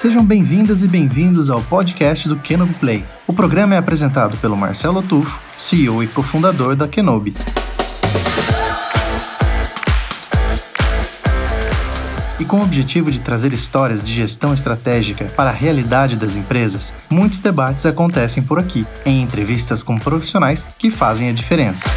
Sejam bem-vindas e bem-vindos ao podcast do Kenobi Play. O programa é apresentado pelo Marcelo Tufo, CEO e cofundador da Kenobi. E com o objetivo de trazer histórias de gestão estratégica para a realidade das empresas, muitos debates acontecem por aqui, em entrevistas com profissionais que fazem a diferença.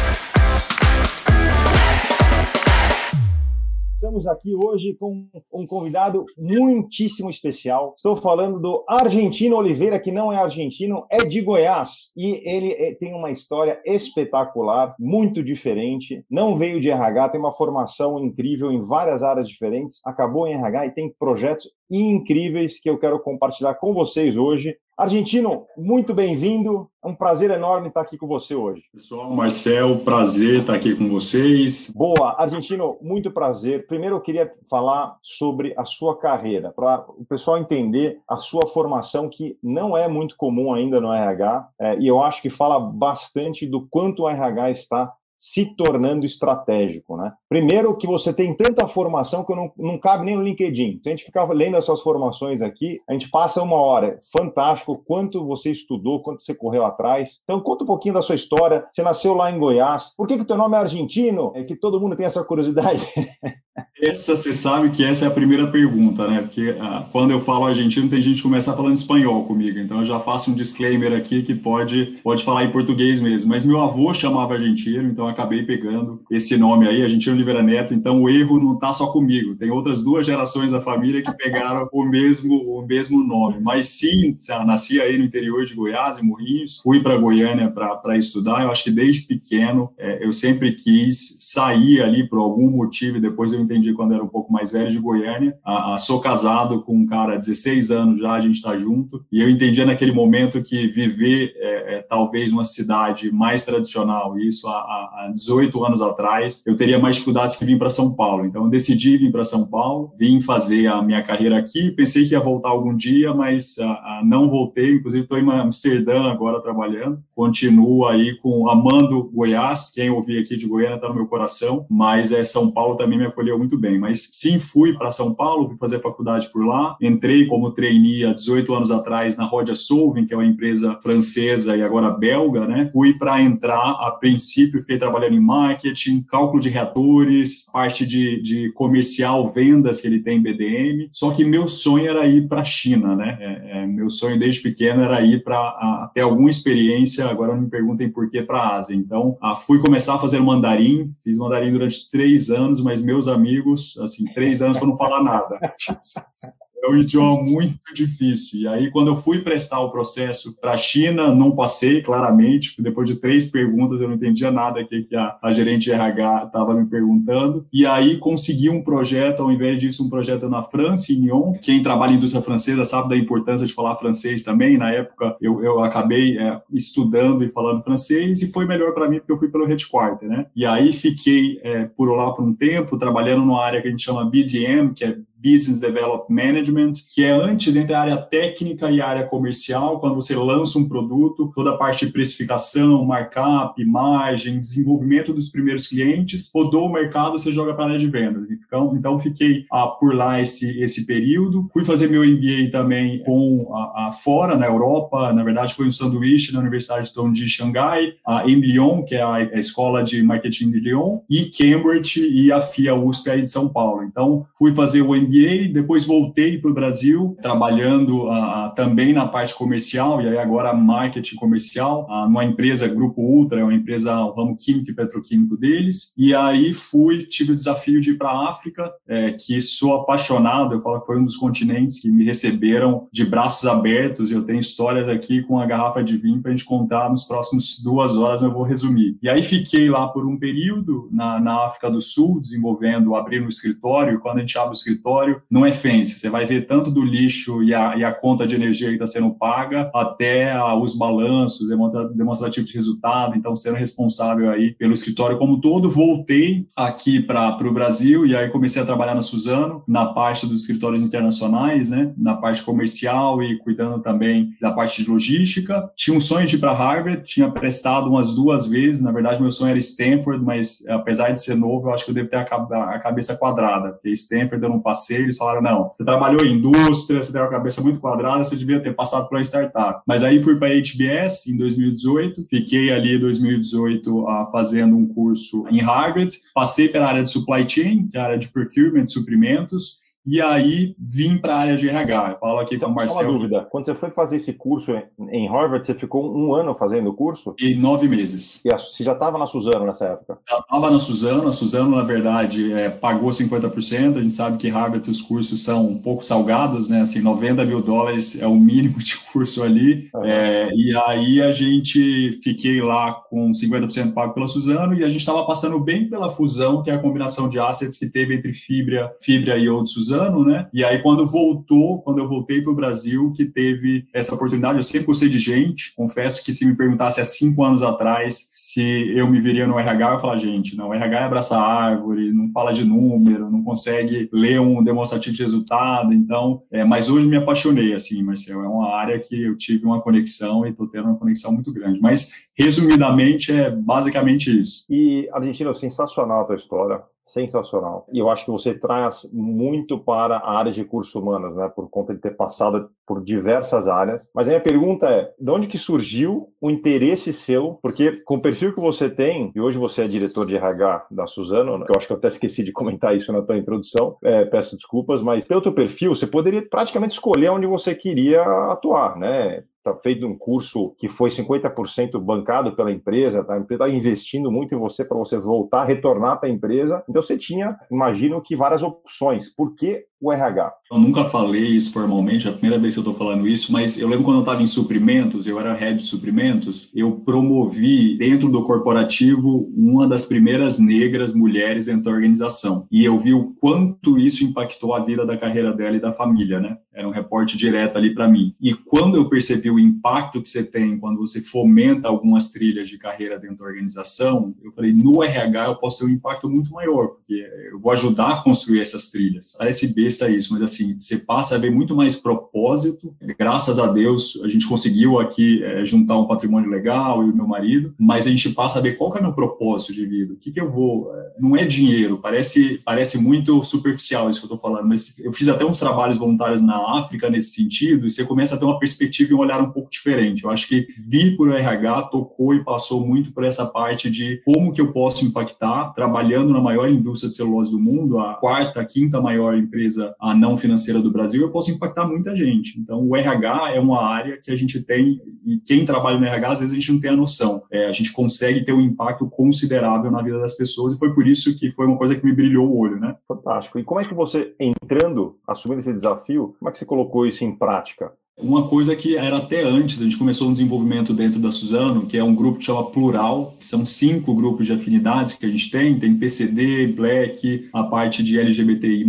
Estamos aqui hoje com um convidado muitíssimo especial. Estou falando do Argentino Oliveira, que não é argentino, é de Goiás. E ele eh, tem uma história espetacular, muito diferente. Não veio de RH, tem uma formação incrível em várias áreas diferentes. Acabou em RH e tem projetos incríveis que eu quero compartilhar com vocês hoje. Argentino, muito bem-vindo. É um prazer enorme estar aqui com você hoje. Pessoal, Marcel, prazer estar aqui com vocês. Boa, Argentino, muito prazer. Primeiro eu queria falar sobre a sua carreira, para o pessoal entender a sua formação, que não é muito comum ainda no RH, é, e eu acho que fala bastante do quanto o RH está se tornando estratégico, né? Primeiro que você tem tanta formação que não, não cabe nem no LinkedIn. Se a gente ficar lendo as suas formações aqui, a gente passa uma hora. Fantástico, quanto você estudou, quanto você correu atrás. Então conta um pouquinho da sua história. Você nasceu lá em Goiás. Por que que teu nome é argentino? É que todo mundo tem essa curiosidade. Essa, você sabe que essa é a primeira pergunta, né? Porque ah, quando eu falo argentino, tem gente que começa falando espanhol comigo. Então eu já faço um disclaimer aqui que pode, pode falar em português mesmo. Mas meu avô chamava argentino, então acabei pegando esse nome aí, Argentino Oliveira Neto. Então o erro não está só comigo. Tem outras duas gerações da família que pegaram o mesmo, o mesmo nome. Mas sim, nasci aí no interior de Goiás, em Morrinhos. Fui para Goiânia para estudar. Eu acho que desde pequeno é, eu sempre quis sair ali por algum motivo. E depois eu entendi quando era um pouco mais velho, de Goiânia. A, a, sou casado com um cara há 16 anos já, a gente está junto. E eu entendia naquele momento que viver é, é, talvez uma cidade mais tradicional, isso há, há 18 anos atrás, eu teria mais dificuldades que vir para São Paulo. Então eu decidi vir para São Paulo, vim fazer a minha carreira aqui. Pensei que ia voltar algum dia, mas não voltei. Inclusive estou em Amsterdã agora trabalhando. Continuo aí com amando Goiás. Quem ouvir aqui de Goiânia está no meu coração, mas é São Paulo também me acolheu muito bem, mas sim fui para São Paulo, fui fazer faculdade por lá, entrei como trainee há 18 anos atrás na Rodia Solving, que é uma empresa francesa e agora belga, né? Fui para entrar, a princípio fiquei trabalhando em marketing, cálculo de reatores, parte de, de comercial, vendas que ele tem em BDM, só que meu sonho era ir para a China, né? É, é, meu sonho desde pequeno era ir para ter alguma experiência, agora não me perguntem por que para a Ásia. Então, a, fui começar a fazer mandarim, fiz mandarim durante três anos, mas meus amigos amigos, assim, três anos para não falar nada. é um idioma muito difícil. E aí, quando eu fui prestar o processo para a China, não passei, claramente, depois de três perguntas eu não entendia nada que, que a, a gerente RH estava me perguntando. E aí, consegui um projeto, ao invés disso, um projeto na França, em Lyon. Quem trabalha em indústria francesa sabe da importância de falar francês também. Na época, eu, eu acabei é, estudando e falando francês, e foi melhor para mim porque eu fui pelo headquarter, né? E aí, fiquei é, por lá por um tempo, trabalhando numa área que a gente chama BDM, que é Business Development Management, que é antes entre a área técnica e a área comercial, quando você lança um produto, toda a parte de precificação, markup, margem, desenvolvimento dos primeiros clientes, rodou o mercado, você joga para a área de vendas. Então, então fiquei ah, por lá esse, esse período. Fui fazer meu MBA também com a, a fora, na Europa, na verdade foi um sanduíche na Universidade de Xangai, a em Lyon, que é a, a, escola de marketing de Lyon, e Cambridge e a FIA USP aí de São Paulo. Então, fui fazer o MBA Depois voltei para o Brasil, trabalhando uh, também na parte comercial, e aí agora marketing comercial, uh, numa empresa Grupo Ultra, é uma empresa, o ramo químico e petroquímico deles. E aí fui, tive o desafio de ir para a África, é, que sou apaixonado, eu falo que foi um dos continentes que me receberam de braços abertos, eu tenho histórias aqui com a garrafa de vinho para a gente contar nos próximos duas horas, eu vou resumir. E aí fiquei lá por um período na, na África do Sul, desenvolvendo, abrindo um escritório, quando a gente abre o escritório, escritório não é fence. Você vai ver tanto do lixo e a, e a conta de energia que está sendo paga, até os balanços, demonstrativo de resultado. Então, sendo responsável aí pelo escritório como todo, voltei aqui para o Brasil e aí comecei a trabalhar na Suzano, na parte dos escritórios internacionais, né? Na parte comercial e cuidando também da parte de logística. Tinha um sonho de ir para Harvard, tinha prestado umas duas vezes. Na verdade, meu sonho era Stanford, mas apesar de ser novo, eu acho que eu devo ter a, a cabeça quadrada, porque Stanford eu não passei passei, eles falaram: não, você trabalhou em indústria, você tem uma cabeça muito quadrada, você devia ter passado por uma startup. Mas aí fui para a HBS em 2018, fiquei ali em 2018 uh, fazendo um curso em Harvard, passei pela área de supply chain, que é a área de procurement, suprimentos, e aí vim para a área de RH. Eu falo aqui só, com o Marcelo. Só uma dúvida. Quando você foi fazer esse curso em Harvard, você ficou um ano fazendo o curso? E nove meses. E você já estava na Suzano nessa época? Já estava na Suzano. A Suzano, na verdade, é, pagou 50%. A gente sabe que Harvard os cursos são um pouco salgados, né? Assim, 90 mil dólares é o mínimo de curso ali. Uhum. É, e aí a gente fiquei lá com 50% pago pela Suzano e a gente estava passando bem pela fusão, que é a combinação de assets que teve entre Fibra, Fibra e outros Suzano anos, né? E aí, quando voltou, quando eu voltei para o Brasil, que teve essa oportunidade, eu sempre gostei de gente. Confesso que se me perguntasse há cinco anos atrás se eu me viria no RH, eu ia falar, gente, não, RH é abraçar árvore, não fala de número, não consegue ler um demonstrativo de resultado. Então, é, mas hoje me apaixonei, assim, Marcelo. É uma área que eu tive uma conexão e estou tendo uma conexão muito grande. Mas, resumidamente, é basicamente isso. E, Argentina, sensacional a tua história sensacional. E eu acho que você traz muito para a área de recursos humanos, né, por conta de ter passado por diversas áreas. Mas a minha pergunta é, de onde que surgiu o interesse seu? Porque com o perfil que você tem, e hoje você é diretor de RH da Suzano, né, eu acho que eu até esqueci de comentar isso na tua introdução, é, peço desculpas, mas pelo teu perfil, você poderia praticamente escolher onde você queria atuar, né? está feito um curso que foi 50% bancado pela empresa, tá? a empresa está investindo muito em você para você voltar, retornar para a empresa. Então você tinha, imagino que várias opções. Por que o RH? Eu nunca falei isso formalmente, é a primeira vez que eu estou falando isso, mas eu lembro quando eu estava em suprimentos, eu era head de suprimentos, eu promovi dentro do corporativo uma das primeiras negras mulheres dentro da organização. E eu vi o quanto isso impactou a vida da carreira dela e da família, né? Era um reporte direto ali para mim. E quando eu percebi o impacto que você tem quando você fomenta algumas trilhas de carreira dentro da organização, eu falei, no RH eu posso ter um impacto muito maior, porque eu vou ajudar a construir essas trilhas. Parece besta isso, mas assim, você passa a ver muito mais propósito. Graças a Deus, a gente conseguiu aqui é, juntar um patrimônio legal e o meu marido, mas a gente passa a ver qual que é o meu propósito de vida, o que que eu vou... É, não é dinheiro, parece, parece muito superficial isso que eu estou falando, mas eu fiz até uns trabalhos voluntários na África nesse sentido, e você começa a ter uma perspectiva e um olhar um pouco diferente. Eu acho que vir por RH tocou e passou muito por essa parte de como que eu posso impactar, trabalhando na maior indústria de celulose do mundo, a quarta, quinta maior empresa a não financeira do Brasil, eu posso impactar muita gente. Então, o RH é uma área que a gente tem, e quem trabalha no RH, às vezes a gente não tem a noção. É, a gente consegue ter um impacto considerável na vida das pessoas, e foi por isso que foi uma coisa que me brilhou o olho, né? Fantástico. E como é que você, entrando, assumindo esse desafio, como é que você colocou isso em prática? Uma coisa que era até antes, a gente começou um desenvolvimento dentro da Suzano, que é um grupo que chama Plural, que são cinco grupos de afinidades que a gente tem, tem PCD, Black, a parte de LGBTI+,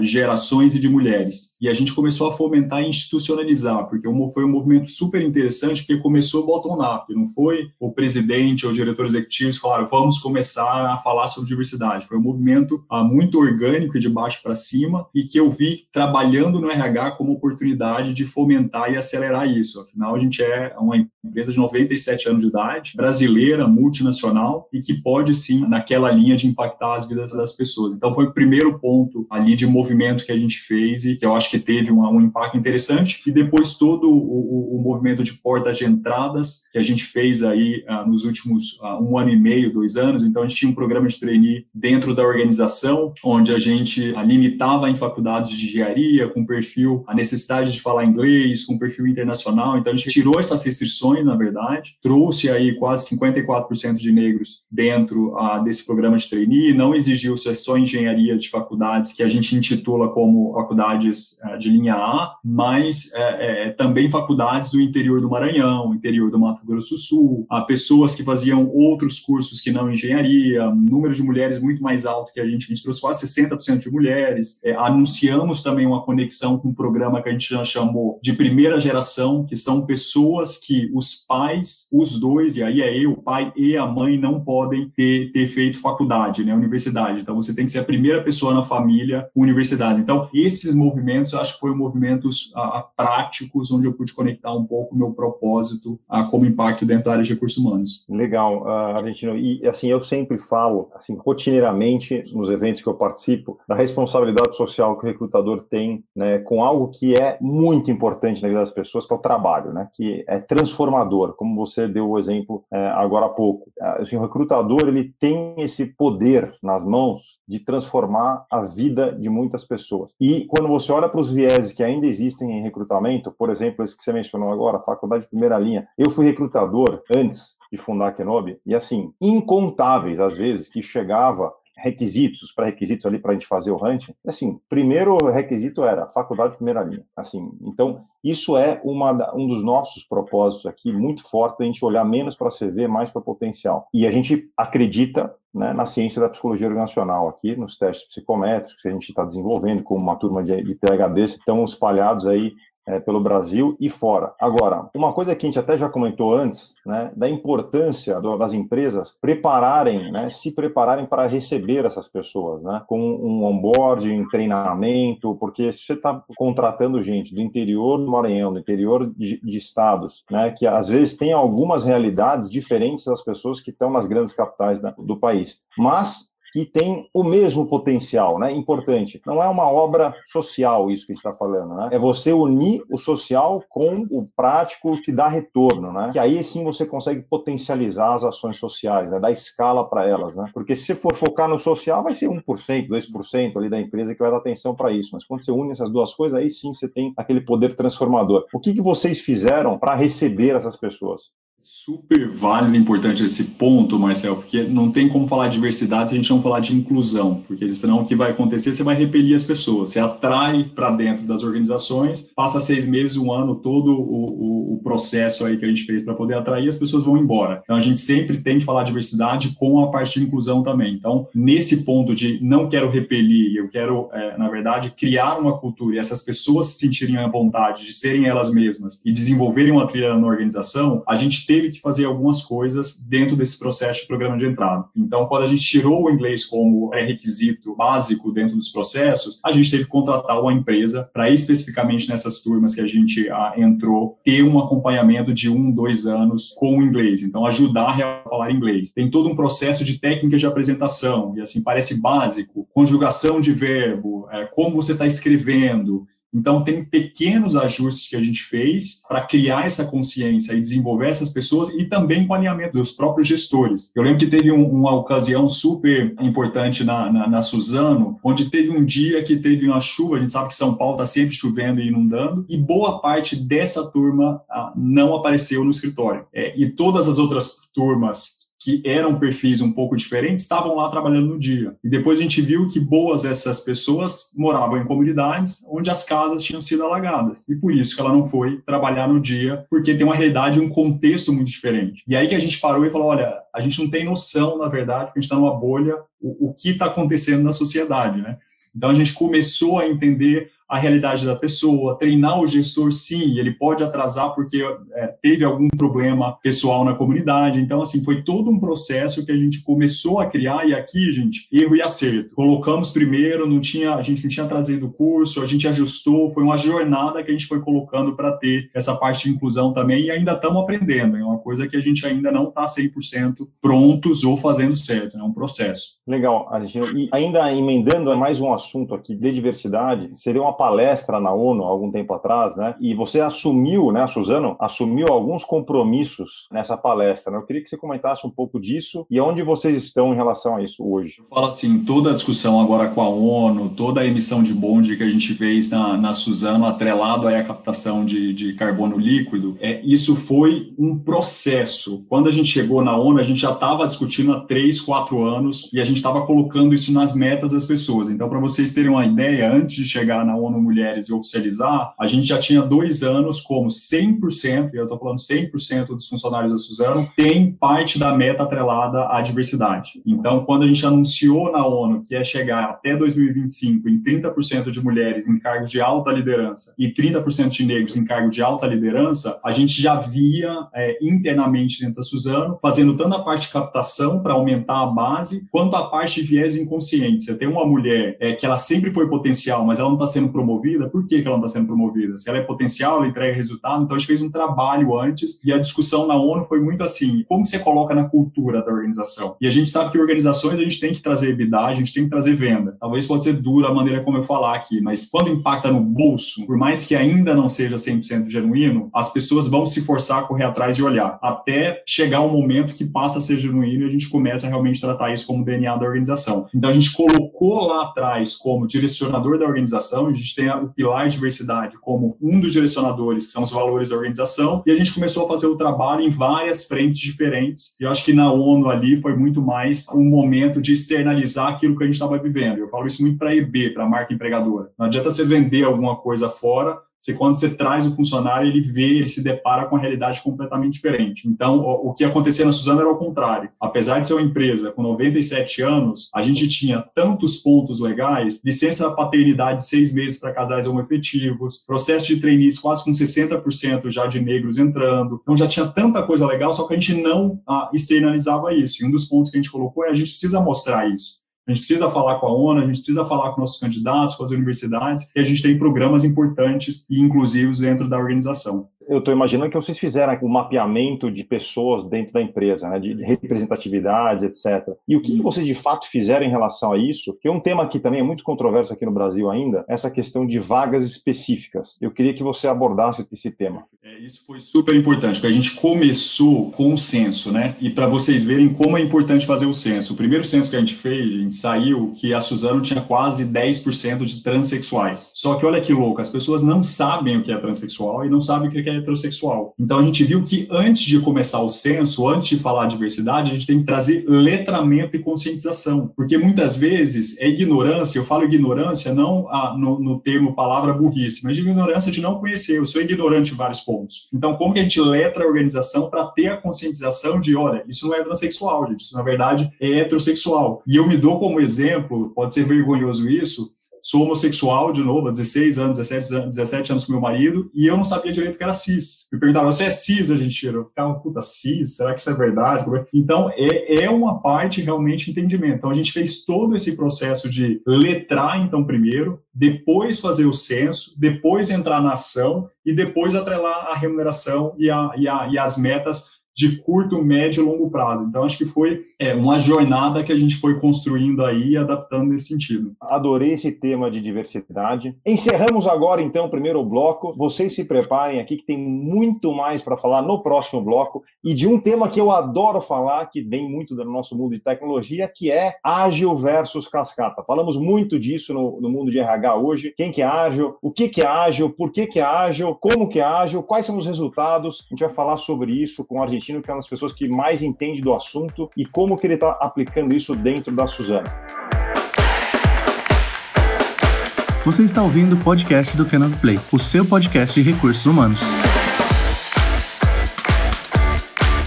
gerações e de mulheres. E a gente começou a fomentar e institucionalizar, porque foi um movimento super interessante, porque começou bottom-up, não foi o presidente ou o diretor executivo que falaram, vamos começar a falar sobre diversidade. Foi um movimento ah, muito orgânico, de baixo para cima, e que eu vi trabalhando no RH como oportunidade de fomentar e acelerar isso. Afinal, a gente é uma empresa de 97 anos de idade, brasileira, multinacional e que pode sim, naquela linha, de impactar as vidas das pessoas. Então, foi o primeiro ponto ali de movimento que a gente fez e que eu acho que teve um, um impacto interessante. E depois todo o, o, o, movimento de portas de entradas que a gente fez aí uh, nos últimos uh, um ano e meio, dois anos. Então, a gente tinha um programa de trainee dentro da organização, onde a gente uh, limitava em faculdades de engenharia, com perfil, a necessidade de falar inglês, com perfil internacional. Então, a gente tirou essas restrições, na verdade, trouxe aí quase 54% de negros dentro ah, desse programa de trainee, não exigiu só engenharia de faculdades, que a gente intitula como faculdades ah, de linha A, mas é, é, também faculdades do interior do Maranhão, interior do Mato Grosso do Sul, a pessoas que faziam outros cursos que não engenharia, número de mulheres muito mais alto que a gente, a gente trouxe quase 60% de mulheres. É, anunciamos também uma conexão com um programa que a gente já chamou de primeira geração, que são pessoas que os pais, os dois, e aí é eu, o pai e a mãe, não podem ter, ter feito faculdade, né, universidade. Então, você tem que ser a primeira pessoa na família universidade. Então, esses movimentos movimentos, acho que foram movimentos a, a, práticos, onde eu pude conectar um pouco o meu propósito a, como impacto dentro da área de recursos humanos. Legal, uh, Argentino. E assim, eu sempre falo, assim, rotineiramente nos eventos que eu participo, da responsabilidade social que o recrutador tem, né, com algo que é muito importante na vida das pessoas, que é o trabalho, né, que é transformador, como você deu o exemplo é, agora há pouco. Assim, o recrutador ele tem esse poder nas mãos de transformar a vida de muitas pessoas. E quando você olha para os vieses que ainda existem em recrutamento, por exemplo, esse que você mencionou agora, faculdade de primeira linha, eu fui recrutador antes de fundar a Kenobi, e assim, incontáveis às vezes que chegava requisitos, pré-requisitos ali para a gente fazer o hunting, assim, primeiro requisito era faculdade de primeira linha, assim, então isso é uma, um dos nossos propósitos aqui, muito forte, a gente olhar menos para CV, mais para potencial, e a gente acredita né, na ciência da psicologia organizacional aqui, nos testes psicométricos que a gente está desenvolvendo com uma turma de, de PHDs estão espalhados aí é, pelo Brasil e fora. Agora, uma coisa que a gente até já comentou antes, né, da importância do, das empresas prepararem, né, se prepararem para receber essas pessoas, né, com um onboarding, treinamento, porque se você está contratando gente do interior do Maranhão, do interior de, de, estados, né, que às vezes tem algumas realidades diferentes das pessoas que estão nas grandes capitais da, do país, mas que tem o mesmo potencial, né? Importante. Não é uma obra social isso que a gente está falando, né? É você unir o social com o prático que dá retorno, né? Que aí sim você consegue potencializar as ações sociais, né? Dar escala para elas, né? Porque se for focar no social, vai ser 1%, 2% ali da empresa que vai dar atenção para isso. Mas quando você une essas duas coisas, aí sim você tem aquele poder transformador. O que, que vocês fizeram para receber essas pessoas? Super válido e importante esse ponto, Marcel, porque não tem como falar de diversidade se a gente não falar de inclusão, porque senão o que vai acontecer, você vai repelir as pessoas, você atrai para dentro das organizações, passa seis meses, um ano, todo o, o, o processo aí que a gente fez para poder atrair, as pessoas vão embora. Então a gente sempre tem que falar de diversidade com a parte de inclusão também. Então, nesse ponto de não quero repelir, eu quero, é, na verdade, criar uma cultura e essas pessoas se sentirem à vontade de serem elas mesmas e desenvolverem uma trilha na organização, a gente teve que fazer algumas coisas dentro desse processo de programa de entrada. Então, quando a gente tirou o inglês como pré-requisito básico dentro dos processos, a gente teve que contratar uma empresa para especificamente nessas turmas que a gente ah, entrou ter um acompanhamento de um, dois anos com o inglês. Então, ajudar a falar inglês. Tem todo um processo de técnica de apresentação e assim parece básico, conjugação de verbo, é, como você está escrevendo, então, tem pequenos ajustes que a gente fez para criar essa consciência e desenvolver essas pessoas e também com alinhamento dos próprios gestores. Eu lembro que teve um, uma ocasião super importante na, na, na, Suzano, onde teve um dia que teve uma chuva, a gente sabe que São Paulo está sempre chovendo e inundando, e boa parte dessa turma ah, não apareceu no escritório. É, e todas as outras turmas que eram perfis um pouco diferentes estavam lá trabalhando no dia. E depois a gente viu que boas essas pessoas moravam em comunidades onde as casas tinham sido alagadas. E por isso que ela não foi trabalhar no dia, porque tem uma realidade, um contexto muito diferente. E aí que a gente parou e falou: olha, a gente não tem noção, na verdade, porque a gente está numa bolha, o, o que está acontecendo na sociedade, né? Então a gente começou a entender a realidade da pessoa, treinar o gestor, sim, ele pode atrasar porque é, teve algum problema pessoal na comunidade. Então, assim, foi todo um processo que a gente começou a criar e aqui, gente, erro e acerto. Colocamos primeiro, não tinha, a gente não tinha trazido o curso, a gente ajustou, foi uma jornada que a gente foi colocando para ter essa parte de inclusão também e ainda estamos aprendendo. É uma coisa que a gente ainda não está 100% prontos ou fazendo certo, é um processo. Legal, Argentina. E ainda emendando mais um assunto aqui de diversidade, seria uma palestra na ONU algum tempo atrás, né? E você assumiu, né, Suzano, assumiu alguns compromissos nessa palestra. Né? Eu queria que você comentasse um pouco disso e onde vocês estão em relação a isso hoje. Eu falo assim, toda a discussão agora com a ONU, toda a emissão de bonde que a gente fez na, na Suzano, atrelado aí à captação de, de carbono líquido, é, isso foi um processo. Quando a gente chegou na ONU, a gente já estava discutindo há três, quatro anos e a gente estava colocando isso nas metas das pessoas. Então, para vocês terem uma ideia, antes de chegar na ONU Mulheres e oficializar, a gente já tinha dois anos como 100%, e eu estou falando 100% dos funcionários da Suzano, tem parte da meta atrelada à diversidade. Então, quando a gente anunciou na ONU que ia chegar até 2025 em 30% de mulheres em cargos de alta liderança e 30% de negros em cargo de alta liderança, a gente já via é, internamente dentro da Suzano, fazendo tanto a parte de captação para aumentar a base, quanto a parte de viés inconsciente. Você tem uma mulher é, que ela sempre foi potencial, mas ela não está sendo promovida, por que, que ela está sendo promovida? Se ela é potencial, ela entrega resultado. Então, a gente fez um trabalho antes e a discussão na ONU foi muito assim: como você coloca na cultura da organização? E a gente sabe que organizações a gente tem que trazer EBITDA, a gente tem que trazer venda. Talvez pode ser dura a maneira como eu falar aqui, mas quando impacta no bolso, por mais que ainda não seja 100% genuíno, as pessoas vão se forçar a correr atrás e olhar, até chegar um momento que passa a ser genuíno e a gente começa a realmente tratar isso como DNA da organização. Então, a gente colocou lá atrás como direcionador da organização, gente tem o pilar diversidade como um dos direcionadores, que são os valores da organização, e a gente começou a fazer o trabalho em várias frentes diferentes. E eu acho que na ONU ali foi muito mais um momento de externalizar aquilo que a gente estava vivendo. Eu falo isso muito para a EB, para a marca empregadora. Não adianta você vender alguma coisa fora você, quando você traz o funcionário, ele vê, ele se depara com a realidade completamente diferente. Então, o, o que acontecia na Suzano era o contrário. Apesar de ser uma empresa com 97 anos, a gente tinha tantos pontos legais, licença paternidade seis meses para casais homoefetivos, processo de trainees quase com 60% já de negros entrando. Então, já tinha tanta coisa legal, só que a gente não ah, externalizava isso. E um dos pontos que a gente colocou é a gente precisa mostrar isso. A gente precisa falar com a ONU, a gente precisa falar com nossos candidatos, com as universidades, e a gente tem programas importantes e inclusivos dentro da organização. Eu estou imaginando que vocês fizeram um mapeamento de pessoas dentro da empresa, né, de representatividades, etc. E o que vocês de fato fizeram em relação a isso? Que é um tema que também é muito controverso aqui no Brasil ainda, essa questão de vagas específicas. Eu queria que você abordasse esse tema. É, isso foi super importante, porque a gente começou com o censo, né? E para vocês verem como é importante fazer o censo. O primeiro censo que a gente fez, a gente saiu que a Suzano tinha quase 10% de transexuais. Só que olha que louco, as pessoas não sabem o que é transexual e não sabem o que é heterossexual. Então a gente viu que antes de começar o censo, antes de falar diversidade, a gente tem que trazer letramento e conscientização, porque muitas vezes é ignorância, eu falo ignorância não a, no, no, termo palavra burrice, mas ignorância de não conhecer, eu sou ignorante em vários pontos. Então como que a gente letra a organização para ter a conscientização de, olha, isso não é transexual, gente, isso na verdade é heterossexual. E eu me dou como exemplo, pode ser vergonhoso isso, sou homossexual, de novo, há 16 anos, 17 anos, 17 anos com meu marido, e eu não sabia direito que era cis. Me perguntavam, você é cis, a gente Eu ficava, puta, cis? Será que isso é verdade? É? Então, é, é uma parte realmente entendimento. Então, a gente fez todo esse processo de letrar, então, primeiro, depois fazer o censo, depois entrar na ação e depois atrelar a remuneração e, a, e, a, e as metas de curto, médio e longo prazo. Então, acho que foi é, uma jornada que a gente foi construindo aí e adaptando nesse sentido. Adorei esse tema de diversidade. Encerramos agora, então, o primeiro bloco. Vocês se preparem aqui, que tem muito mais para falar no próximo bloco e de um tema que eu adoro falar, que vem muito do nosso mundo de tecnologia, que é ágil versus cascata. Falamos muito disso no, no mundo de RH hoje. Quem que é ágil, o que, que é ágil, por que, que é ágil, como que é ágil, quais são os resultados. A gente vai falar sobre isso com a gente que é uma das pessoas que mais entende do assunto e como que ele está aplicando isso dentro da Suzana. Você está ouvindo o podcast do Canon Play, o seu podcast de recursos humanos.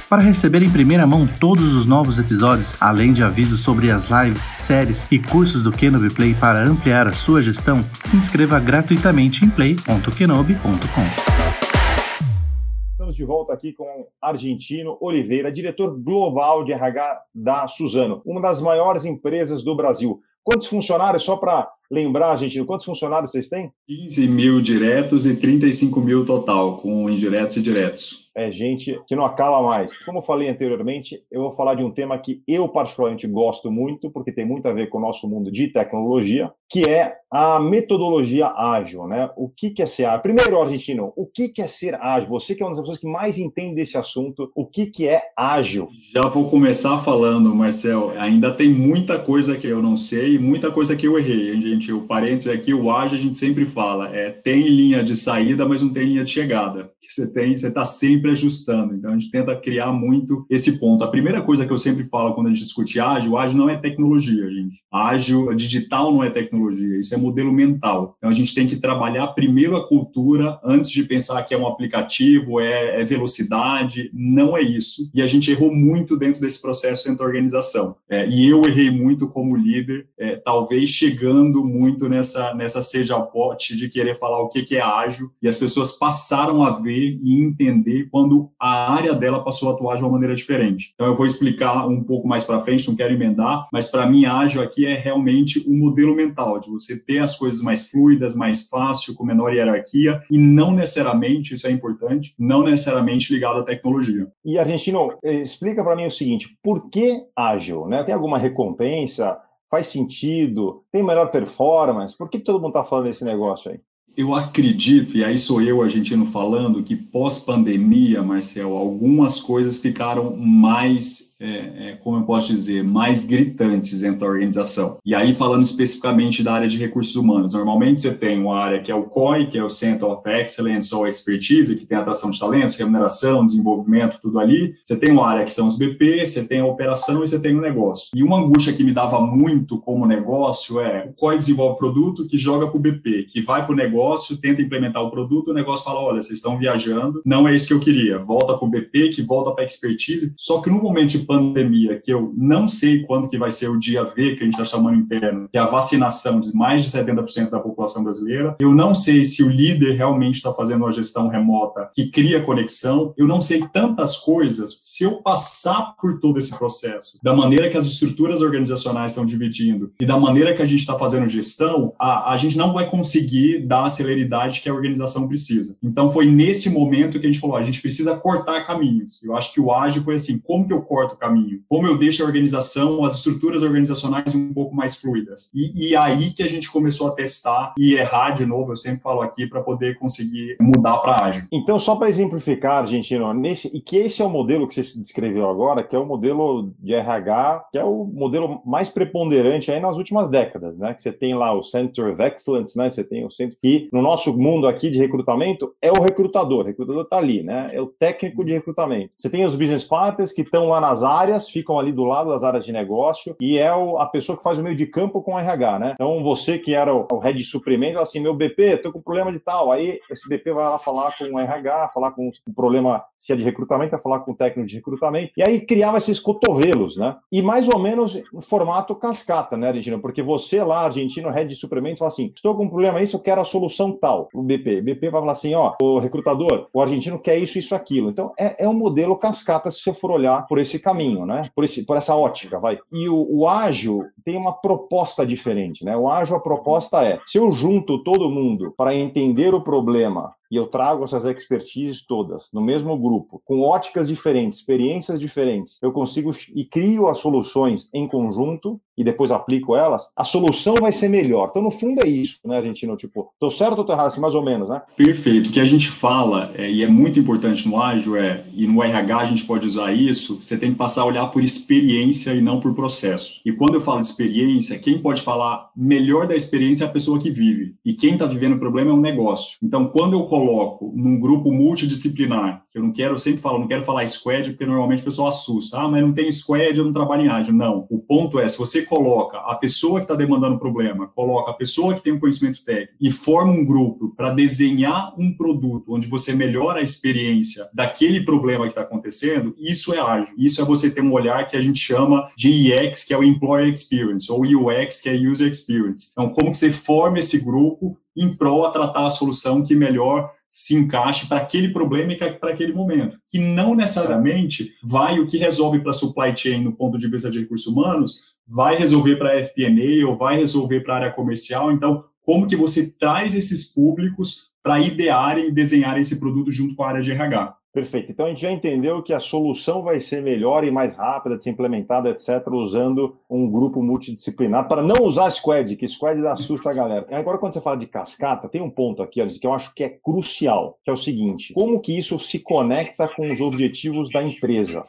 Para receber em primeira mão todos os novos episódios, além de avisos sobre as lives, séries e cursos do Kenobi Play para ampliar a sua gestão, se inscreva gratuitamente em play.kenobi.com estamos de volta aqui com Argentino Oliveira, diretor global de RH da Suzano, uma das maiores empresas do Brasil. Quantos funcionários, só para lembrar, Argentino, quantos funcionários vocês têm? 15 mil diretos e 35 mil total, com indiretos e diretos é gente que não acaba mais. Como eu falei anteriormente, eu vou falar de um tema que eu particularmente gosto muito, porque tem muito a ver com o nosso mundo de tecnologia, que é a metodologia ágil, né? O que é ser ágil? Primeiro, argentino, o que é ser ágil? Você que é uma das pessoas que mais entende desse assunto, o que é ágil? Já vou começar falando, Marcel, ainda tem muita coisa que eu não sei e muita coisa que eu errei, gente? O parênteses aqui, o ágil a gente sempre fala, é tem linha de saída, mas não tem linha de chegada. Que você tem, você está sempre ajustando. Então, a gente tenta criar muito esse ponto. A primeira coisa que eu sempre falo quando a gente discute ágil, ágil não é tecnologia, gente. Ágil, digital não é tecnologia, isso é modelo mental. Então, a gente tem que trabalhar primeiro a cultura antes de pensar que é um aplicativo, é, é velocidade. Não é isso. E a gente errou muito dentro desse processo dentro da organização. É, e eu errei muito como líder, é, talvez chegando muito nessa, nessa seja pote de querer falar o que, que é ágil, e as pessoas passaram a ver e entender quando a área dela passou a atuar de uma maneira diferente. Então, eu vou explicar um pouco mais para frente, não quero emendar, mas para mim, ágil aqui é realmente o um modelo mental, de você ter as coisas mais fluidas, mais fácil, com menor hierarquia, e não necessariamente, isso é importante, não necessariamente ligado à tecnologia. E, Argentino, explica para mim o seguinte, por que ágil? Né? Tem alguma recompensa? Faz sentido? Tem melhor performance? Por que todo mundo está falando desse negócio aí? Eu acredito, e aí sou eu, argentino, falando, que pós-pandemia, Marcel, algumas coisas ficaram mais é, é, como eu posso dizer, mais gritantes dentro da organização. E aí, falando especificamente da área de recursos humanos, normalmente você tem uma área que é o COI, que é o Center of Excellence ou Expertise, que tem atração de talentos, remuneração, desenvolvimento, tudo ali. Você tem uma área que são os BP, você tem a operação e você tem o negócio. E uma angústia que me dava muito como negócio é o COI desenvolve produto que joga para o BP, que vai para o negócio, tenta implementar o produto, o negócio fala, olha, vocês estão viajando, não é isso que eu queria. Volta para o BP, que volta para a Expertise. Só que no momento de pandemia, que eu não sei quando que vai ser o dia V, que a gente está chamando interno, que é a vacinação de mais de 70% da população brasileira. Eu não sei se o líder realmente está fazendo uma gestão remota que cria conexão. Eu não sei tantas coisas. Se eu passar por todo esse processo, da maneira que as estruturas organizacionais estão dividindo e da maneira que a gente está fazendo gestão, a, a gente não vai conseguir dar a celeridade que a organização precisa. Então, foi nesse momento que a gente falou: a gente precisa cortar caminhos. Eu acho que o ágil foi assim: como que eu corto caminho? Como eu deixo a organização, as estruturas organizacionais um pouco mais fluidas? E, e aí que a gente começou a testar e errar de novo, eu sempre falo aqui, para poder conseguir mudar para ágil. Então, só para exemplificar, Argentino, nesse, e que esse é o modelo que você descreveu agora, que é o modelo de RH, que é o modelo mais preponderante aí nas últimas décadas, né? Que você tem lá o Center of Excellence, né? Você tem o centro que no nosso mundo aqui de recrutamento é o recrutador, o recrutador está ali, né? É o técnico de recrutamento. Você tem os business partners que estão lá nas áreas, ficam ali do lado das áreas de negócio e é o, a pessoa que faz o meio de campo com o RH, né? Então, você que era o, o head de suprimento, assim, meu BP, tô com problema de tal. Aí, esse BP vai lá falar com o RH, falar com o problema, se é de recrutamento, vai falar com o técnico de recrutamento. E aí, criava esses cotovelos, né? E mais ou menos no formato cascata, né, Argentina? Porque você lá, argentino, head de suprimento, fala assim, estou com um problema isso, eu quero a solução tal. O BP. BP vai falar assim, ó, o recrutador, o argentino quer isso, isso, aquilo. Então, é, é um modelo cascata se você for olhar por esse caminho, né? Por, esse, por essa ótica, vai. E o, o ágil tem uma proposta diferente, né? O ágil, a proposta é: se eu junto todo mundo para entender o problema e eu trago essas expertises todas no mesmo grupo, com óticas diferentes, experiências diferentes, eu consigo e crio as soluções em conjunto e depois aplico elas, a solução vai ser melhor. Então, no fundo, é isso, né, Argentino? Tipo, tô certo ou tô errado, assim, mais ou menos, né? Perfeito. O que a gente fala, é, e é muito importante no ágil, é, e no RH a gente pode usar isso, você tem que passar a olhar por experiência e não por processo. E quando eu falo de experiência, quem pode falar melhor da experiência é a pessoa que vive. E quem está vivendo o problema é o negócio. Então, quando eu coloco num grupo multidisciplinar, que eu não quero, eu sempre falo, não quero falar squad, porque normalmente o pessoal assusta. Ah, mas não tem squad, eu não trabalho em ágil. Não. O ponto é, se você coloca a pessoa que está demandando o problema, coloca a pessoa que tem o um conhecimento técnico e forma um grupo para desenhar um produto onde você melhora a experiência daquele problema que está acontecendo, isso é ágil. Isso é você ter um olhar que a gente chama de EX, que é o Employer Experience, ou UX, que é User Experience. Então, como que você forma esse grupo em prol a tratar a solução que melhor se encaixe para aquele problema e para aquele momento, que não necessariamente vai o que resolve para a supply chain no ponto de vista de recursos humanos, vai resolver para a FP&A ou vai resolver para a área comercial. Então, como que você traz esses públicos para idearem e desenharem esse produto junto com a área de RH? Perfeito. Então a gente já entendeu que a solução vai ser melhor e mais rápida de ser implementada, etc., usando um grupo multidisciplinar para não usar squad, que squad assusta a galera. Agora, quando você fala de cascata, tem um ponto aqui, Alice, que eu acho que é crucial, que é o seguinte: como que isso se conecta com os objetivos da empresa?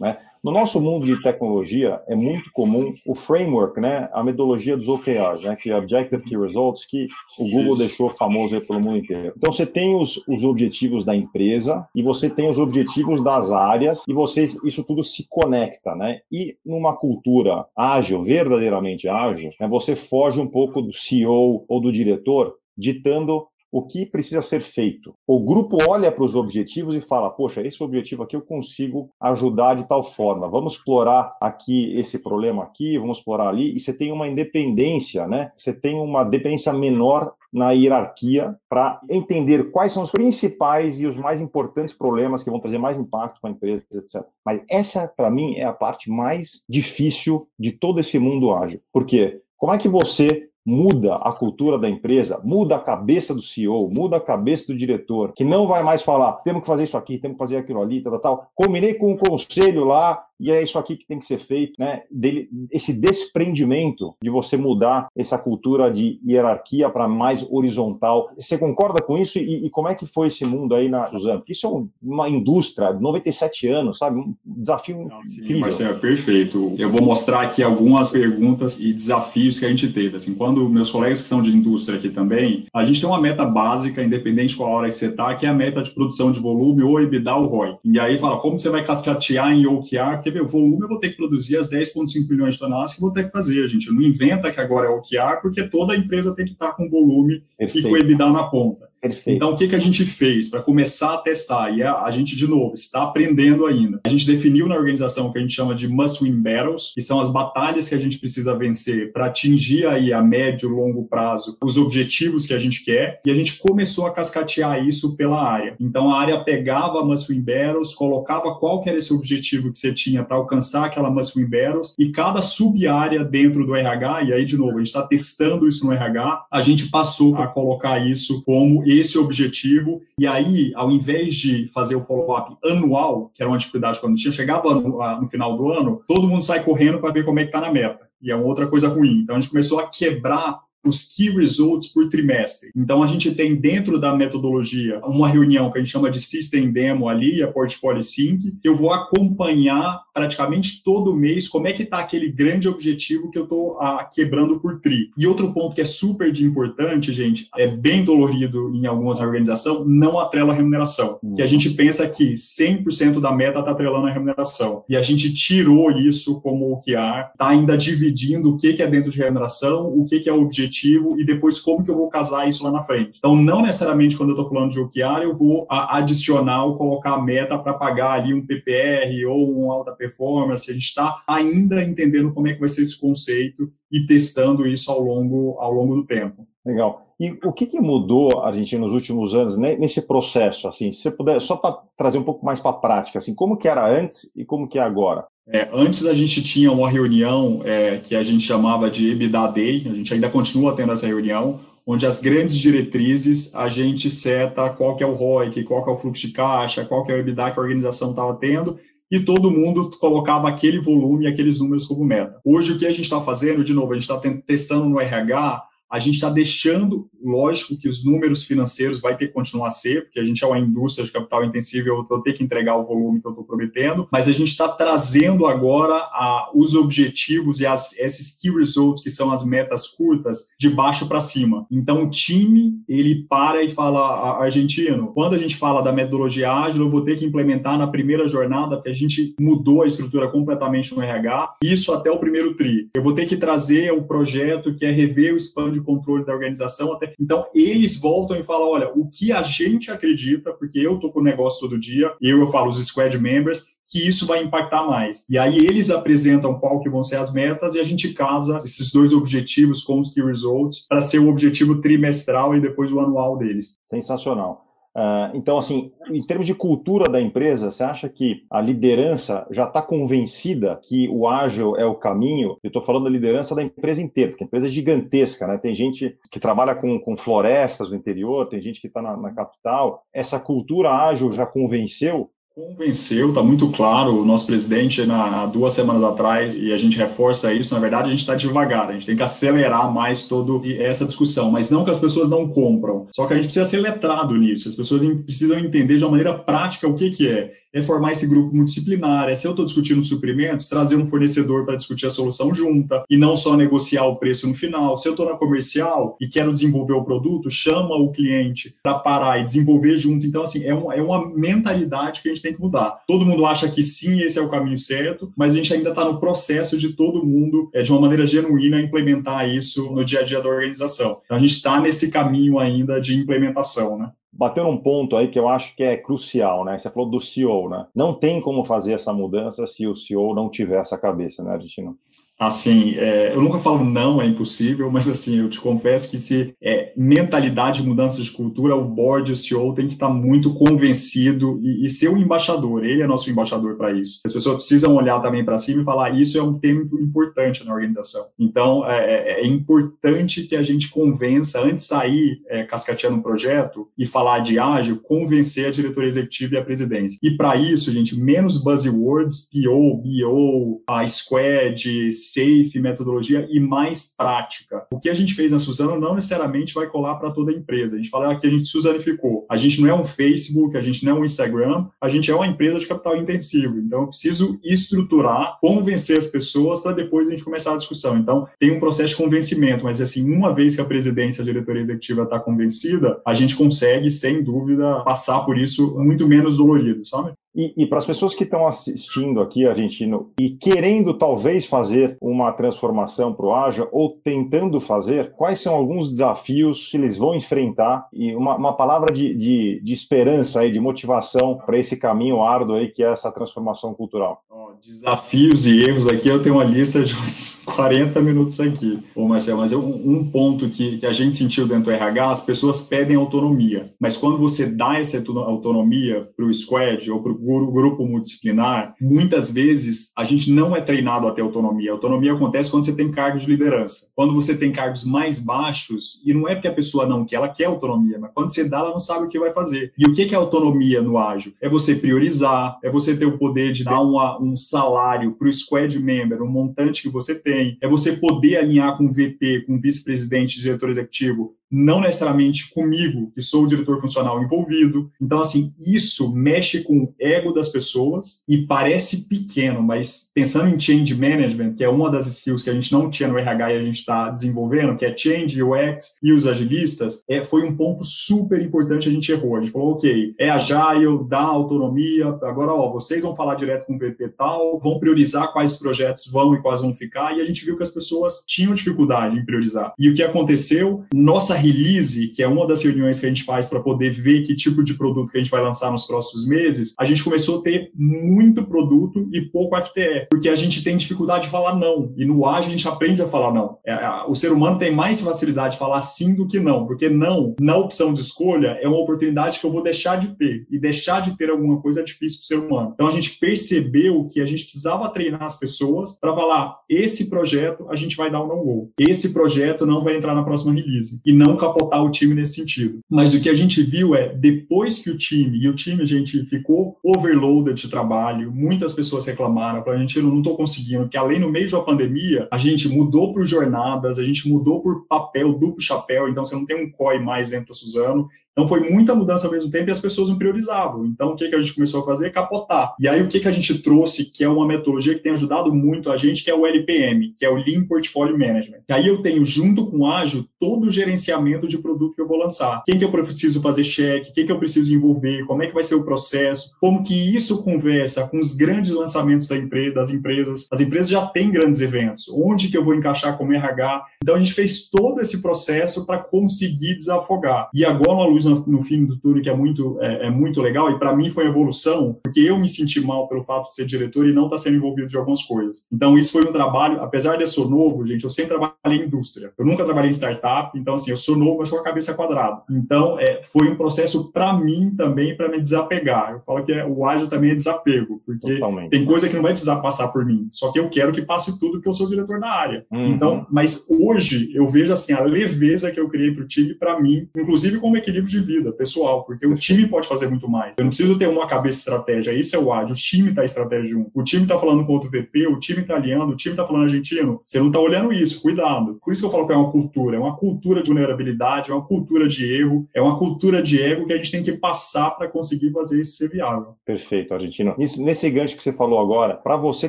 Né? No nosso mundo de tecnologia, é muito comum o framework, né, a metodologia dos OKRs, né, que é Objective Key Results, que o Google Isso. deixou famoso pelo mundo inteiro. Então, você tem os, os objetivos da empresa e você tem os objetivos das áreas e vocês, isso tudo se conecta, né? E numa cultura ágil, verdadeiramente ágil, né, você foge um pouco do CEO ou do diretor ditando o que precisa ser feito. O grupo olha para os objetivos e fala: poxa, esse objetivo aqui eu consigo ajudar de tal forma. Vamos explorar aqui esse problema aqui, vamos explorar ali. E você tem uma independência, né? Você tem uma dependência menor na hierarquia para entender quais são os principais e os mais importantes problemas que vão trazer mais impacto para a empresa, etc. Mas essa, para mim, é a parte mais difícil de todo esse mundo ágil. Por quê? Como é que você muda a cultura da empresa, muda a cabeça do CEO, muda a cabeça do diretor, que não vai mais falar, temos que fazer isso aqui, temos que fazer aquilo ali, tal, tal. Combinei com o conselho lá e é isso aqui que tem que ser feito, né? Dele, esse desprendimento de você mudar essa cultura de hierarquia para mais horizontal. Você concorda com isso? E, e, como é que foi esse mundo aí na Suzano? Porque isso é uma indústria, 97 anos, sabe? Um desafio Não, sim, incrível. Marcelo, perfeito. Eu vou mostrar aqui algumas perguntas e desafios que a gente teve. Assim, quando meus colegas que são de indústria aqui também, a gente tem uma meta básica, independente qual hora que você está, que é a meta de produção de volume ou EBITDA ou ROI. E aí fala, como você vai cascatear em OKR? Porque meu volume eu vou ter que produzir as 10,5 milhões de toneladas que eu vou ter que fazer, gente. Não inventa que agora é o que há, porque toda empresa tem que estar com volume Perfeito. e com EBITDA na ponta. Perfeito. Então, o que, que a gente fez para começar a testar? E a, a, gente, de novo, está aprendendo ainda. A gente definiu na organização o que a gente chama de must-win battles, que são as batalhas que a gente precisa vencer para atingir aí a médio e longo prazo os objetivos que a gente quer. E a gente começou a cascatear isso pela área. Então, a área pegava must-win battles, colocava qual que era esse objetivo que você tinha para alcançar aquela must-win battles, e cada sub-área dentro do RH, e aí, de novo, a gente está testando isso no RH, a gente passou a colocar isso como esse objetivo. E aí, ao invés de fazer o follow-up anual, que era uma dificuldade quando tinha, chegava no, no final do ano, todo mundo sai correndo para ver como é que está na meta. E é uma outra coisa ruim. Então, a gente começou a quebrar os key results por trimestre. Então, a gente tem dentro da metodologia uma reunião que a gente chama de System Demo ali, a Portfolio Sync, que eu vou acompanhar praticamente todo mês como é que está aquele grande objetivo que eu estou ah, quebrando por tri. E outro ponto que é super de importante, gente, é bem dolorido em algumas organizações, não atrela a remuneração. Uhum. Que a gente pensa que 100% da meta está atrelando a remuneração. E a gente tirou isso como o que há, está ainda dividindo o que, que é dentro de remuneração, o que, que é o objetivo objetivo e depois como que eu vou casar isso lá na frente. Então, não necessariamente quando eu estou falando de OKR, eu vou adicionar ou colocar a meta para pagar ali um PPR ou um alta performance. A gente está ainda entendendo como é que vai ser esse conceito e testando isso ao longo, ao longo do tempo. Legal. E o que, que mudou, Argentina, nos últimos anos, né, nesse processo? Assim, se você puder, só para trazer um pouco mais para a prática, assim, como que era antes e como que é agora? É, antes a gente tinha uma reunião é, que a gente chamava de EBITDA Day, a gente ainda continua tendo essa reunião, onde as grandes diretrizes a gente seta qual que é o ROIC, qual que é o fluxo de caixa, qual que é o EBITDA que a organização estava tendo, e todo mundo colocava aquele volume, aqueles números como meta. Hoje o que a gente está fazendo, de novo, a gente está testando no RH a gente está deixando, lógico que os números financeiros vai ter que continuar a ser, porque a gente é uma indústria de capital intensivo eu vou ter que entregar o volume que eu estou prometendo, mas a gente está trazendo agora a, os objetivos e as, esses key results, que são as metas curtas, de baixo para cima. Então, o time, ele para e fala, argentino, quando a gente fala da metodologia ágil, eu vou ter que implementar na primeira jornada, porque a gente mudou a estrutura completamente no RH, isso até o primeiro TRI. Eu vou ter que trazer o projeto que é rever o expand de controle da organização. Até... Então, eles voltam e falam: olha, o que a gente acredita, porque eu estou com o negócio todo dia, eu, eu falo os squad members, que isso vai impactar mais. E aí eles apresentam qual que vão ser as metas e a gente casa esses dois objetivos com os key results para ser o objetivo trimestral e depois o anual deles. Sensacional. Uh, então, assim, em termos de cultura da empresa, você acha que a liderança já está convencida que o ágil é o caminho? Eu estou falando da liderança da empresa inteira, porque a empresa é gigantesca, né? Tem gente que trabalha com, com florestas no interior, tem gente que está na, na capital. Essa cultura ágil já convenceu Convenceu, está muito claro. O nosso presidente, na, há duas semanas atrás, e a gente reforça isso, na verdade, a gente está devagar, a gente tem que acelerar mais toda essa discussão, mas não que as pessoas não compram, só que a gente precisa ser letrado nisso, as pessoas precisam entender de uma maneira prática o que, que é. É formar esse grupo multidisciplinar, é se eu estou discutindo suprimentos, trazer um fornecedor para discutir a solução junta e não só negociar o preço no final. Se eu estou na comercial e quero desenvolver o produto, chama o cliente para parar e desenvolver junto. Então, assim, é, um, é uma mentalidade que a gente tem que mudar. Todo mundo acha que sim, esse é o caminho certo, mas a gente ainda está no processo de todo mundo, é, de uma maneira genuína, implementar isso no dia a dia da organização. Então, a gente está nesse caminho ainda de implementação, né? Bateu num ponto aí que eu acho que é crucial, né? Você falou do CEO, né? Não tem como fazer essa mudança se o CEO não tiver essa cabeça, né, Argentino? Assim, é, eu nunca falo não, é impossível, mas assim, eu te confesso que se é mentalidade, mudança de cultura, o board, o CEO tem que estar muito convencido e, e ser o embaixador, ele é nosso embaixador para isso. As pessoas precisam olhar também para cima e falar, isso é um tema importante na organização. Então, é, é, é importante que a gente convença, antes de sair é, cascateando um projeto e falar de ágil, convencer a diretoria executiva e a presidência. E para isso, gente, menos buzzwords, PO, BO, a squad, safe, metodologia e mais prática. O que a gente fez na Suzano não necessariamente vai colar para toda a empresa. A gente fala que a gente suzanificou. A gente não é um Facebook, a gente não é um Instagram, a gente é uma empresa de capital intensivo. Então, eu preciso estruturar, convencer as pessoas para depois a gente começar a discussão. Então, tem um processo de convencimento, mas assim, uma vez que a presidência, a diretoria executiva está convencida, a gente consegue, sem dúvida, passar por isso muito menos dolorido, sabe? E, e para as pessoas que estão assistindo aqui, argentino, e querendo talvez fazer uma transformação para o Aja, ou tentando fazer, quais são alguns desafios que eles vão enfrentar? E uma, uma palavra de, de, de esperança, aí, de motivação para esse caminho árduo aí, que é essa transformação cultural. Desafios e erros aqui, eu tenho uma lista de uns 40 minutos aqui, ô Marcelo, mas eu, um ponto que, que a gente sentiu dentro do RH, as pessoas pedem autonomia, mas quando você dá essa autonomia para o squad ou para o grupo multidisciplinar, muitas vezes a gente não é treinado a ter autonomia. A autonomia acontece quando você tem cargos de liderança. Quando você tem cargos mais baixos, e não é porque a pessoa não quer, ela quer autonomia, mas quando você dá, ela não sabe o que vai fazer. E o que é autonomia no ágil? É você priorizar, é você ter o poder de dar uma, um salário para o squad member, um montante que você tem, é você poder alinhar com o VP, com o vice-presidente, diretor executivo, não necessariamente comigo, que sou o diretor funcional envolvido. Então, assim, isso mexe com o ego das pessoas e parece pequeno, mas pensando em change management, que é uma das skills que a gente não tinha no RH e a gente está desenvolvendo, que é change, UX e os agilistas, é, foi um ponto super importante a gente errou. A gente falou, ok, é agile, dá autonomia, agora, ó, vocês vão falar direto com o VP tal, vão priorizar quais projetos vão e quais vão ficar, e a gente viu que as pessoas tinham dificuldade em priorizar. E o que aconteceu? Nossa release, que é uma das reuniões que a gente faz para poder ver que tipo de produto que a gente vai lançar nos próximos meses, a gente começou a ter muito produto e pouco FTE, porque a gente tem dificuldade de falar não. E no ágil a gente aprende a falar não. É, o ser humano tem mais facilidade de falar sim do que não, porque não, na opção de escolha, é uma oportunidade que eu vou deixar de ter. E deixar de ter alguma coisa é difícil para o ser humano. Então a gente percebeu que a gente precisava treinar as pessoas para falar: esse projeto a gente vai dar um no-go. Esse projeto não vai entrar na próxima release. E não não capotar o time nesse sentido. Mas o que a gente viu é, depois que o time, e o time, a gente ficou overloaded de trabalho, muitas pessoas reclamaram, a gente não estou conseguindo, que além no meio da pandemia, a gente mudou por jornadas, a gente mudou por papel, duplo chapéu, então você não tem um COI mais dentro da Suzano, então foi muita mudança ao mesmo tempo e as pessoas não priorizavam. Então o que, que a gente começou a fazer? Capotar. E aí o que, que a gente trouxe, que é uma metodologia que tem ajudado muito a gente, que é o LPM, que é o Lean Portfolio Management. Que aí eu tenho, junto com o Ágil, todo o gerenciamento de produto que eu vou lançar. Quem que eu preciso fazer check, quem que eu preciso envolver, como é que vai ser o processo, como que isso conversa com os grandes lançamentos da empresa, das empresas. As empresas já têm grandes eventos. Onde que eu vou encaixar como RH? Então a gente fez todo esse processo para conseguir desafogar. E agora, uma luz no, no fim do túnel que é muito, é, é muito legal, e para mim foi evolução, porque eu me senti mal pelo fato de ser diretor e não estar tá sendo envolvido de algumas coisas. Então, isso foi um trabalho, apesar de eu ser novo, gente, eu sempre trabalhei em indústria. Eu nunca trabalhei em startup, então, assim, eu sou novo, mas com a cabeça quadrada. Então, é, foi um processo para mim também, para me desapegar. Eu falo que é, o ágil também é desapego, porque Totalmente. tem coisa que não vai precisar passar por mim, só que eu quero que passe tudo, porque eu sou diretor da área. Uhum. Então, mas hoje eu vejo, assim, a leveza que eu criei para o time, para mim, inclusive como equilíbrio de vida pessoal, porque o time pode fazer muito mais. Eu não preciso ter uma cabeça estratégia, isso é o ágil. O time está estratégia um. O time está falando com outro VP, o time está alinhando, o time está falando argentino. Você não está olhando isso, cuidado. Por isso que eu falo que é uma cultura, é uma cultura de vulnerabilidade, é uma cultura de erro, é uma cultura de ego que a gente tem que passar para conseguir fazer isso ser viável. Perfeito, argentino. Nesse gancho que você falou agora, para você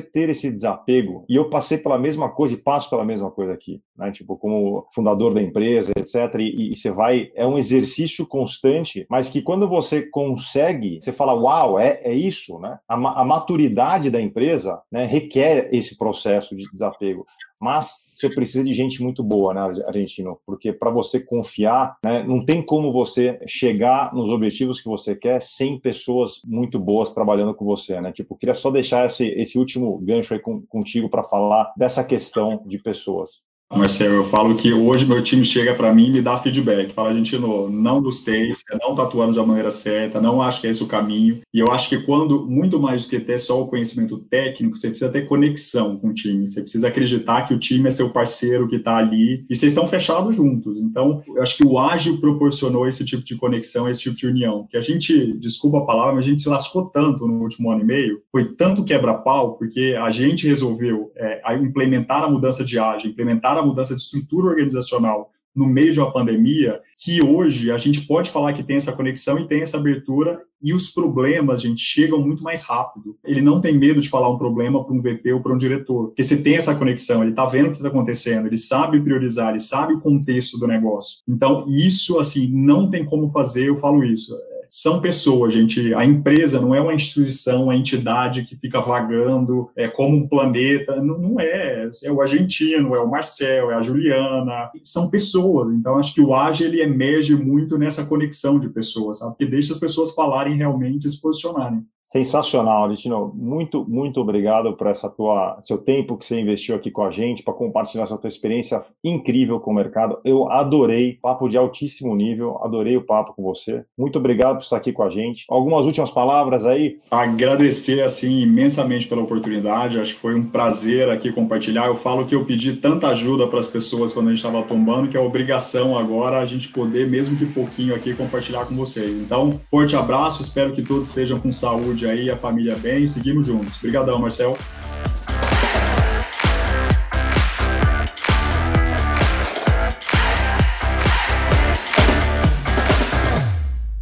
ter esse desapego, e eu passei pela mesma coisa e passo pela mesma coisa aqui, né? Tipo, como fundador da empresa, etc. E, e você vai, é um exercício constante, mas que quando você consegue, você fala, uau, é, é isso, né? A, a maturidade da empresa né, requer esse processo de desapego mas você precisa de gente muito boa, né, Argentino? Porque para você confiar, né, não tem como você chegar nos objetivos que você quer sem pessoas muito boas trabalhando com você, né? Tipo, queria só deixar esse, esse último gancho aí com, contigo para falar dessa questão de pessoas. Marcelo, eu falo que hoje meu time chega para mim e me dá feedback. Fala, gente, não, gostei, você não está atuando da maneira certa, não acho que é esse o caminho. E eu acho que quando, muito mais do que ter só o conhecimento técnico, você precisa ter conexão com o time. Você precisa acreditar que o time é seu parceiro que está ali e vocês estão fechados juntos. Então, eu acho que o ágil proporcionou esse tipo de conexão, esse tipo de união. Que a gente, desculpa a palavra, mas a gente se lascou tanto no último ano e meio, foi tanto quebra-pau, porque a gente resolveu é, implementar a mudança de ágil, implementar a a mudança de estrutura organizacional no meio de uma pandemia, que hoje a gente pode falar que tem essa conexão e tem essa abertura e os problemas, gente, chegam muito mais rápido. Ele não tem medo de falar um problema para um VP ou para um diretor, porque você tem essa conexão, ele está vendo o que está acontecendo, ele sabe priorizar, ele sabe o contexto do negócio. Então, isso, assim, não tem como fazer, eu falo isso são pessoas, gente. A empresa não é uma instituição, uma entidade que fica vagando é, como um planeta. Não, não é. É o argentino, é o Marcel, é a Juliana. São pessoas. Então, acho que o AGE ele emerge muito nessa conexão de pessoas, sabe? Que deixa as pessoas falarem realmente e se posicionarem. Sensacional, Destino. Muito, muito obrigado por essa tua, seu tempo que você investiu aqui com a gente, para compartilhar essa tua experiência incrível com o mercado. Eu adorei, papo de altíssimo nível, adorei o papo com você. Muito obrigado por estar aqui com a gente. Algumas últimas palavras aí? Agradecer, assim, imensamente pela oportunidade. Acho que foi um prazer aqui compartilhar. Eu falo que eu pedi tanta ajuda para as pessoas quando a gente estava tombando, que é obrigação agora a gente poder, mesmo que pouquinho aqui, compartilhar com vocês. Então, forte abraço, espero que todos estejam com saúde saúde aí, a família bem. Seguimos juntos. Obrigadão, Marcel.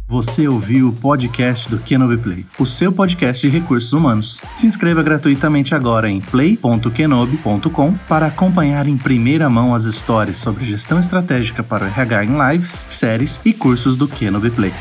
Você ouviu o podcast do Kenobi Play, o seu podcast de recursos humanos. Se inscreva gratuitamente agora em play.kenobi.com para acompanhar em primeira mão as histórias sobre gestão estratégica para o RH em lives, séries e cursos do Kenobi Play.